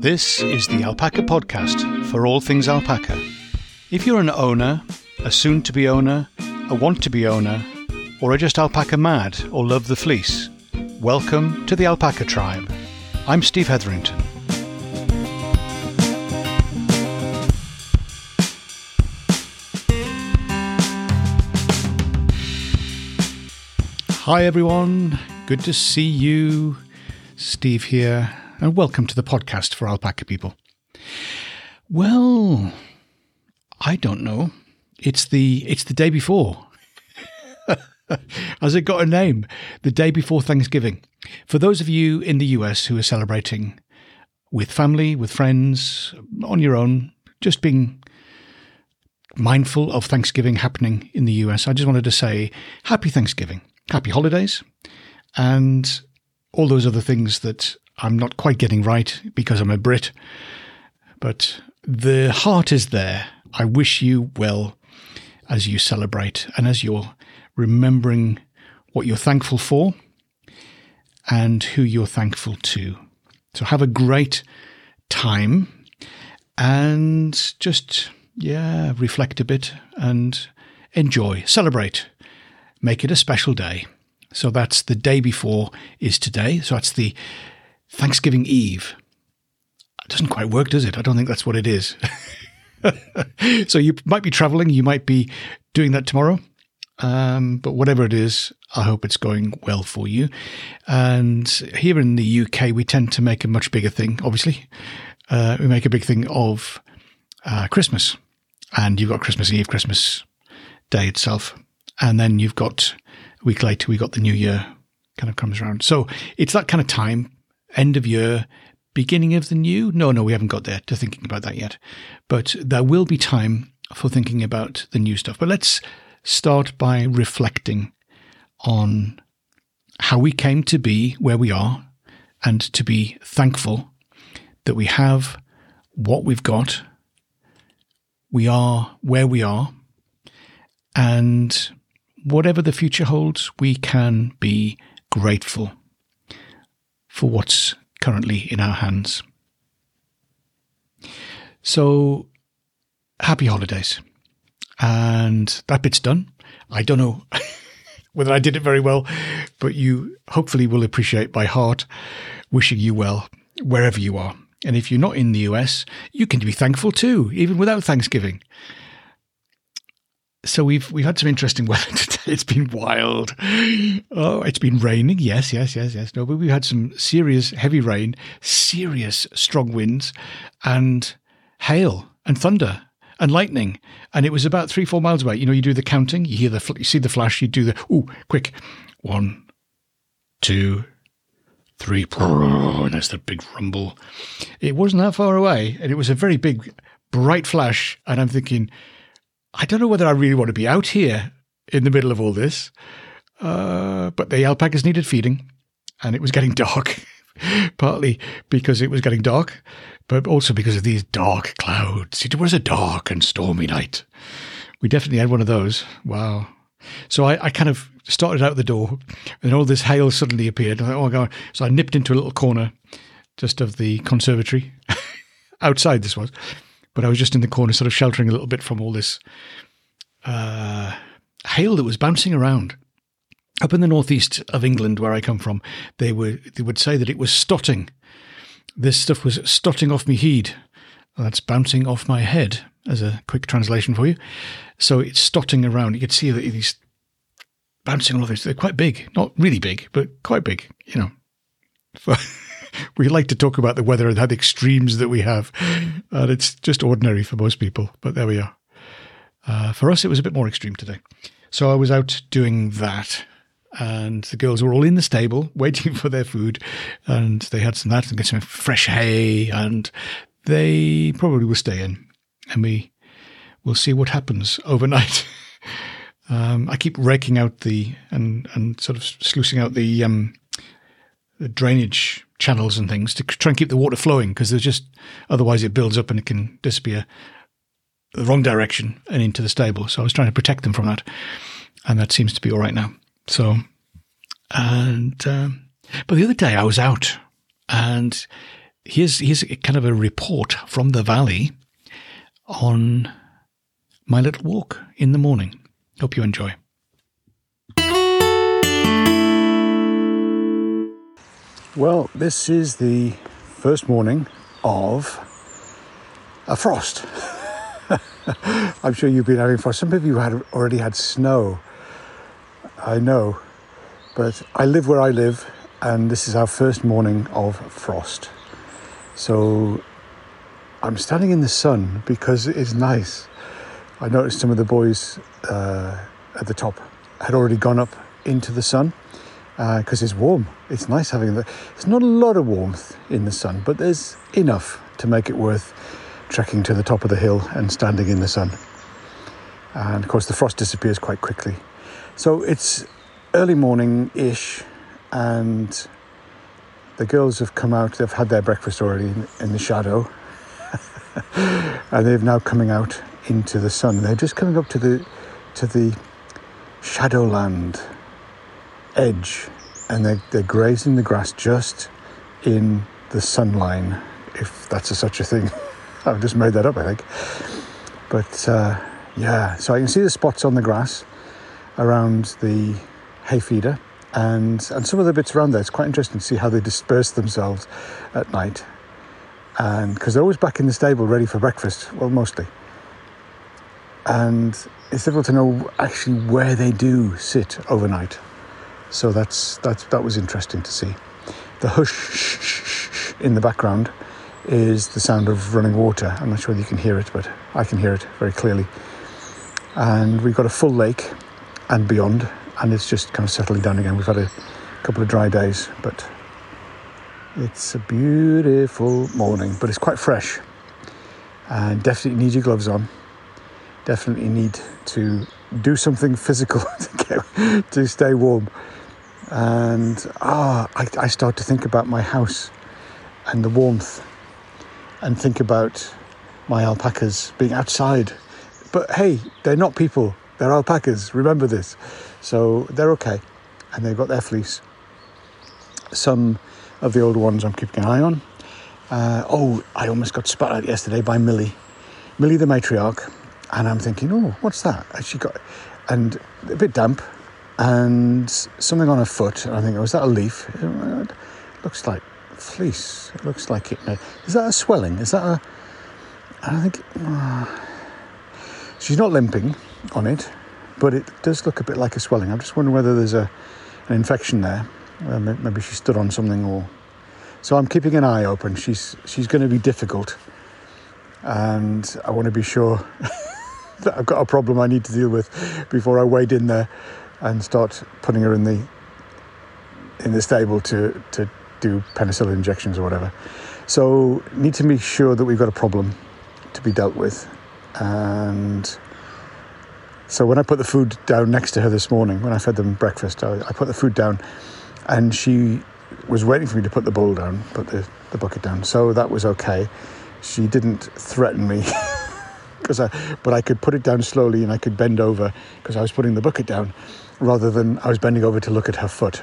This is the Alpaca Podcast for all things alpaca. If you're an owner, a soon to be owner, a want to be owner, or are just alpaca mad or love the fleece, welcome to the Alpaca Tribe. I'm Steve Heatherington. Hi everyone, good to see you. Steve here, and welcome to the podcast for alpaca people. Well, I don't know. It's the it's the day before. Has it got a name? The day before Thanksgiving. For those of you in the US who are celebrating with family, with friends, on your own, just being mindful of Thanksgiving happening in the US, I just wanted to say happy Thanksgiving, happy holidays, and all those other things that I'm not quite getting right because I'm a Brit. But the heart is there. I wish you well as you celebrate and as you're remembering what you're thankful for and who you're thankful to. So have a great time and just, yeah, reflect a bit and enjoy, celebrate, make it a special day. So that's the day before is today. So that's the Thanksgiving Eve. It doesn't quite work, does it? I don't think that's what it is. so you might be traveling, you might be doing that tomorrow. Um, but whatever it is, I hope it's going well for you. And here in the UK, we tend to make a much bigger thing, obviously. Uh, we make a big thing of uh, Christmas. And you've got Christmas Eve, Christmas Day itself. And then you've got a week later, we got the new year kind of comes around. So it's that kind of time, end of year, beginning of the new. No, no, we haven't got there to thinking about that yet. But there will be time for thinking about the new stuff. But let's start by reflecting on how we came to be where we are and to be thankful that we have what we've got. We are where we are. And whatever the future holds, we can be grateful for what's currently in our hands. So, happy holidays. And that bit's done. I don't know whether I did it very well, but you hopefully will appreciate my heart wishing you well wherever you are. And if you're not in the US, you can be thankful too, even without Thanksgiving so we've we've had some interesting weather today. It's been wild. Oh, it's been raining. Yes, yes, yes, yes. No, but we've had some serious heavy rain, serious strong winds, and hail and thunder and lightning. And it was about three, four miles away. You know, you do the counting, you hear the, you see the flash, you do the oh, quick, one, two, three, oh, and there's the big rumble. It wasn't that far away, and it was a very big, bright flash. And I'm thinking I don't know whether I really want to be out here in the middle of all this. Uh, but the alpacas needed feeding, and it was getting dark, partly because it was getting dark, but also because of these dark clouds. It was a dark and stormy night. We definitely had one of those. Wow. So I, I kind of started out the door, and all this hail suddenly appeared. I thought, oh God. So I nipped into a little corner just of the conservatory. Outside, this was but I was just in the corner, sort of sheltering a little bit from all this uh, hail that was bouncing around. Up in the northeast of England, where I come from, they were they would say that it was stotting. This stuff was stotting off me heed. That's bouncing off my head, as a quick translation for you. So it's stotting around. You could see that these bouncing all of this. They're quite big, not really big, but quite big. You know. we like to talk about the weather and how the extremes that we have, and it's just ordinary for most people. But there we are. Uh, for us, it was a bit more extreme today. So I was out doing that, and the girls were all in the stable waiting for their food, and they had some that and get some fresh hay, and they probably will stay in, and we will see what happens overnight. um, I keep raking out the and and sort of sluicing out the um, the drainage channels and things to try and keep the water flowing because there's just otherwise it builds up and it can disappear the wrong direction and into the stable. So I was trying to protect them from that, and that seems to be all right now. So, and um, but the other day I was out and here's here's kind of a report from the valley on my little walk in the morning. Hope you enjoy. Well, this is the first morning of a frost. I'm sure you've been having frost. Some of you had already had snow. I know, but I live where I live, and this is our first morning of frost. So I'm standing in the sun because it is nice. I noticed some of the boys uh, at the top had already gone up into the sun because uh, it's warm. It's nice having the. There's not a lot of warmth in the sun, but there's enough to make it worth trekking to the top of the hill and standing in the sun. And of course, the frost disappears quite quickly. So it's early morning ish, and the girls have come out. They've had their breakfast already in, in the shadow, and they're now coming out into the sun. They're just coming up to the to the shadowland edge and they're, they're grazing the grass just in the sun line, if that's a, such a thing. I've just made that up, I think. But uh, yeah, so I can see the spots on the grass around the hay feeder and, and some of the bits around there. It's quite interesting to see how they disperse themselves at night. And because they're always back in the stable ready for breakfast, well, mostly. And it's difficult to know actually where they do sit overnight. So that's, that's, that was interesting to see. The hush in the background is the sound of running water. I'm not sure you can hear it, but I can hear it very clearly. And we've got a full lake and beyond, and it's just kind of settling down again. We've had a couple of dry days, but it's a beautiful morning, but it's quite fresh. And definitely need your gloves on. Definitely need to do something physical to, get, to stay warm and ah, I, I start to think about my house and the warmth, and think about my alpacas being outside. But hey, they're not people; they're alpacas. Remember this. So they're okay, and they've got their fleece. Some of the older ones I'm keeping an eye on. Uh, oh, I almost got spat at yesterday by Millie, Millie the matriarch, and I'm thinking, oh, what's that? She got, and a bit damp, and something on her foot. I think, oh, is that a leaf? It looks like fleece. It looks like it. Is that a swelling? Is that a? I think uh, she's not limping on it, but it does look a bit like a swelling. I'm just wondering whether there's a an infection there. Uh, maybe she stood on something, or so I'm keeping an eye open. She's she's going to be difficult, and I want to be sure that I've got a problem I need to deal with before I wade in there and start putting her in the in the stable to to do penicillin injections or whatever. So need to make sure that we've got a problem to be dealt with. And so when I put the food down next to her this morning, when I fed them breakfast, I, I put the food down, and she was waiting for me to put the bowl down, put the, the bucket down. So that was okay. She didn't threaten me. because I, but I could put it down slowly and I could bend over because I was putting the bucket down rather than I was bending over to look at her foot.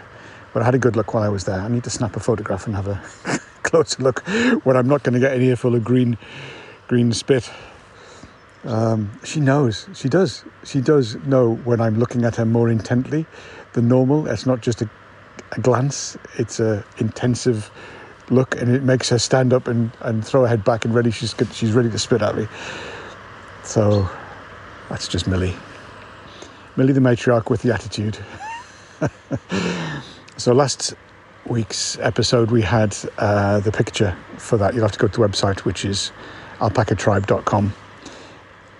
But I had a good look while I was there. I need to snap a photograph and have a closer look when I'm not going to get an earful of green, green spit. Um, she knows. She does. She does know when I'm looking at her more intently than normal. It's not just a, a glance. It's a intensive look, and it makes her stand up and, and throw her head back and ready. She's she's ready to spit at me. So that's just Millie. Millie the matriarch with the attitude. so last week's episode we had uh, the picture for that. You'll have to go to the website, which is alpacatribe.com.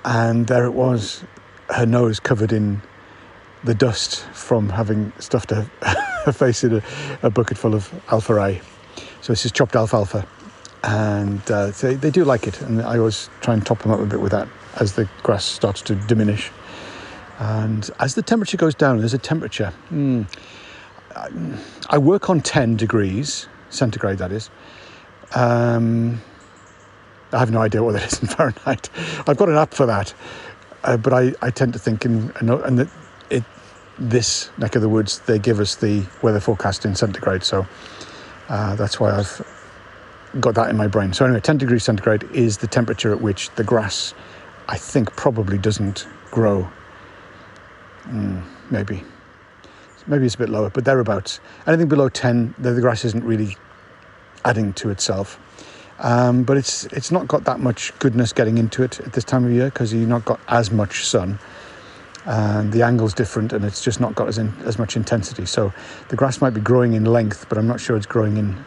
And there it was, her nose covered in the dust from having stuffed her, her face in a, a, bucket full of Alfa-A. So this is chopped alfalfa. And uh, they, they do like it. And I always try and top them up a bit with that as the grass starts to diminish. And as the temperature goes down, there's a temperature. Mm, I work on 10 degrees centigrade, that is. Um, I have no idea what that is in Fahrenheit. I've got an app for that, uh, but I, I tend to think in, and that this neck of the woods they give us the weather forecast in centigrade, so uh, that's why I've got that in my brain. So anyway, 10 degrees centigrade is the temperature at which the grass, I think, probably doesn't grow. Mm, maybe. Maybe it's a bit lower, but thereabouts. Anything below 10, the, the grass isn't really adding to itself. Um, but it's it's not got that much goodness getting into it at this time of year because you've not got as much sun and the angle's different and it's just not got as, in, as much intensity. So the grass might be growing in length, but I'm not sure it's growing in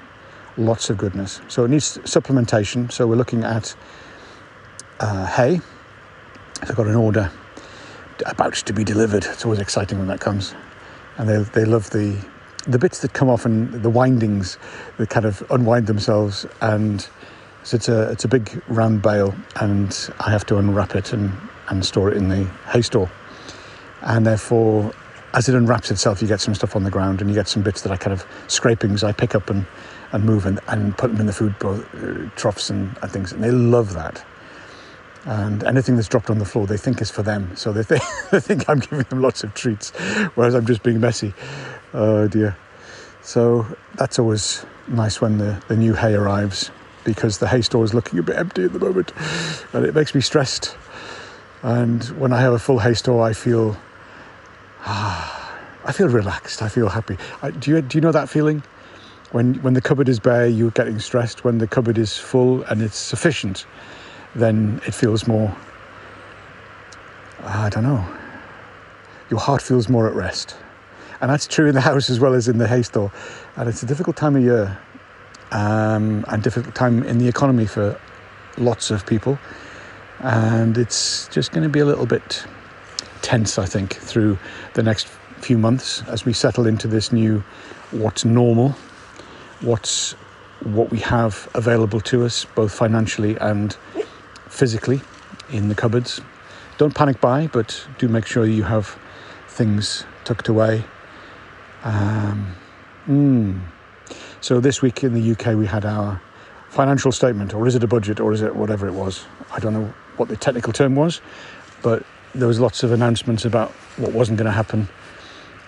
lots of goodness. So it needs supplementation. So we're looking at uh, hay. So I've got an order about to be delivered. It's always exciting when that comes. And they, they love the, the bits that come off and the windings that kind of unwind themselves. And so it's a, it's a big round bale and I have to unwrap it and, and store it in the hay store. And therefore, as it unwraps itself, you get some stuff on the ground and you get some bits that are kind of scrapings I pick up and, and move and, and put them in the food uh, troughs and, and things. And they love that and anything that's dropped on the floor they think is for them. So they think, they think i'm giving them lots of treats whereas i'm just being messy. Oh dear. So that's always nice when the, the new hay arrives because the hay store is looking a bit empty at the moment and it makes me stressed. And when i have a full hay store i feel ah, i feel relaxed. I feel happy. I, do, you, do you know that feeling? When when the cupboard is bare you're getting stressed. When the cupboard is full and it's sufficient then it feels more, I don't know, your heart feels more at rest. And that's true in the house as well as in the hay store. And it's a difficult time of year um, and difficult time in the economy for lots of people. And it's just going to be a little bit tense, I think, through the next few months as we settle into this new what's normal, what's what we have available to us, both financially and physically in the cupboards. Don't panic buy, but do make sure you have things tucked away. Um, mm. So this week in the UK we had our financial statement, or is it a budget, or is it whatever it was? I don't know what the technical term was, but there was lots of announcements about what wasn't going to happen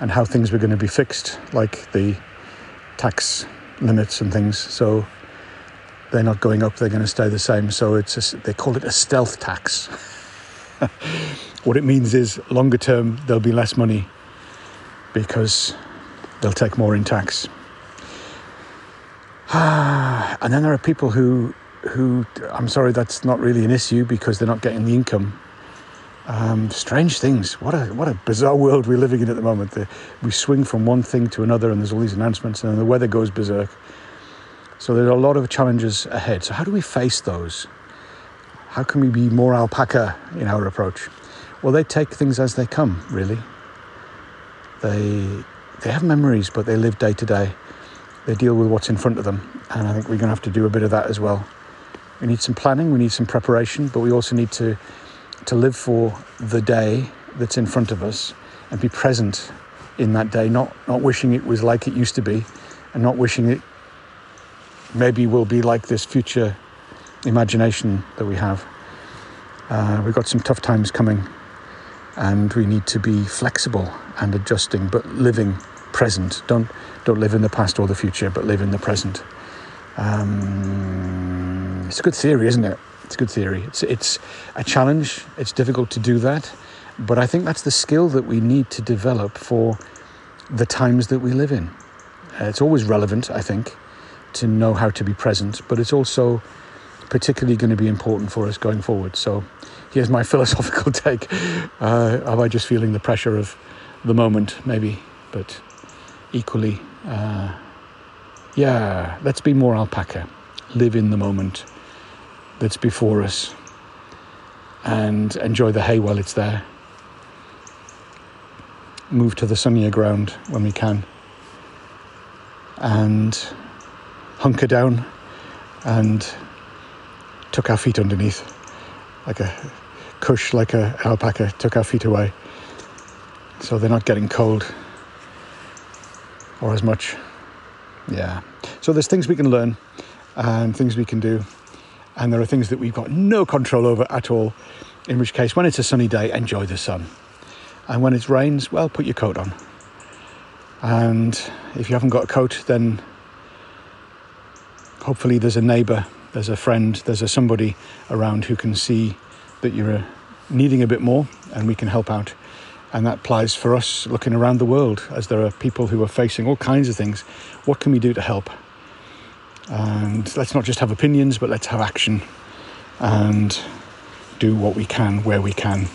and how things were going to be fixed, like the tax limits and things. So they're not going up, they're going to stay the same. So it's a, they call it a stealth tax. what it means is longer term, there'll be less money because they'll take more in tax. and then there are people who, who, I'm sorry, that's not really an issue because they're not getting the income. Um, strange things. What a what a bizarre world we're living in at the moment. The, we swing from one thing to another, and there's all these announcements, and the weather goes berserk. So there are a lot of challenges ahead. So how do we face those? How can we be more alpaca in our approach? Well, they take things as they come, really. They they have memories, but they live day to day. They deal with what's in front of them, and I think we're going to have to do a bit of that as well. We need some planning, we need some preparation, but we also need to to live for the day that's in front of us and be present in that day, not not wishing it was like it used to be, and not wishing it maybe will be like this future imagination that we have. Uh, we've got some tough times coming, and we need to be flexible and adjusting, but living present. Don't don't live in the past or the future, but live in the present. Um, it's a good theory, isn't it? It's a good theory. It's it's a challenge. It's difficult to do that, but I think that's the skill that we need to develop for the times that we live in. Uh, it's always relevant, I think to know how to be present, but it's also particularly going to be important for us going forward. So here's my philosophical take. Uh, am I just feeling the pressure of the moment, maybe? But equally, uh, yeah, let's be more alpaca, live in the moment that's before us, and enjoy the hay while it's there. Move to the sunnier ground when we can. And hunker down and took our feet underneath like a cush, like a alpaca, took our feet away. So they're not getting cold or as much. Yeah. So there's things we can learn and things we can do. And there are things that we've got no control over at all. In which case, when it's a sunny day, enjoy the sun. And when it rains, well, put your coat on. And if you haven't got a coat, then hopefully, there's a neighbour, there's a friend, there's a somebody around who can see that you're uh, needing a bit more and we can help out. And that applies for us looking around the world as there are people who are facing all kinds of things. What can we do to help? And let's not just have opinions, but let's have action and do what we can where we can.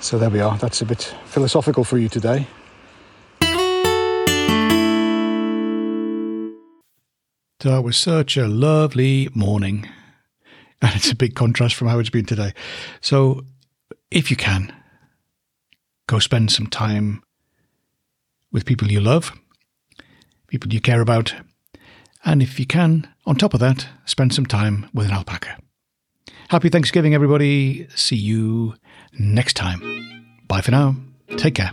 So there we are. That's a bit philosophical for you today. That was such a lovely morning. And it's a big contrast from how it's been today. So if you can, go spend some time with people you love, people you care about, and if you can, on top of that, spend some time with an alpaca. Happy Thanksgiving, everybody. See you next time. Bye for now. Take care.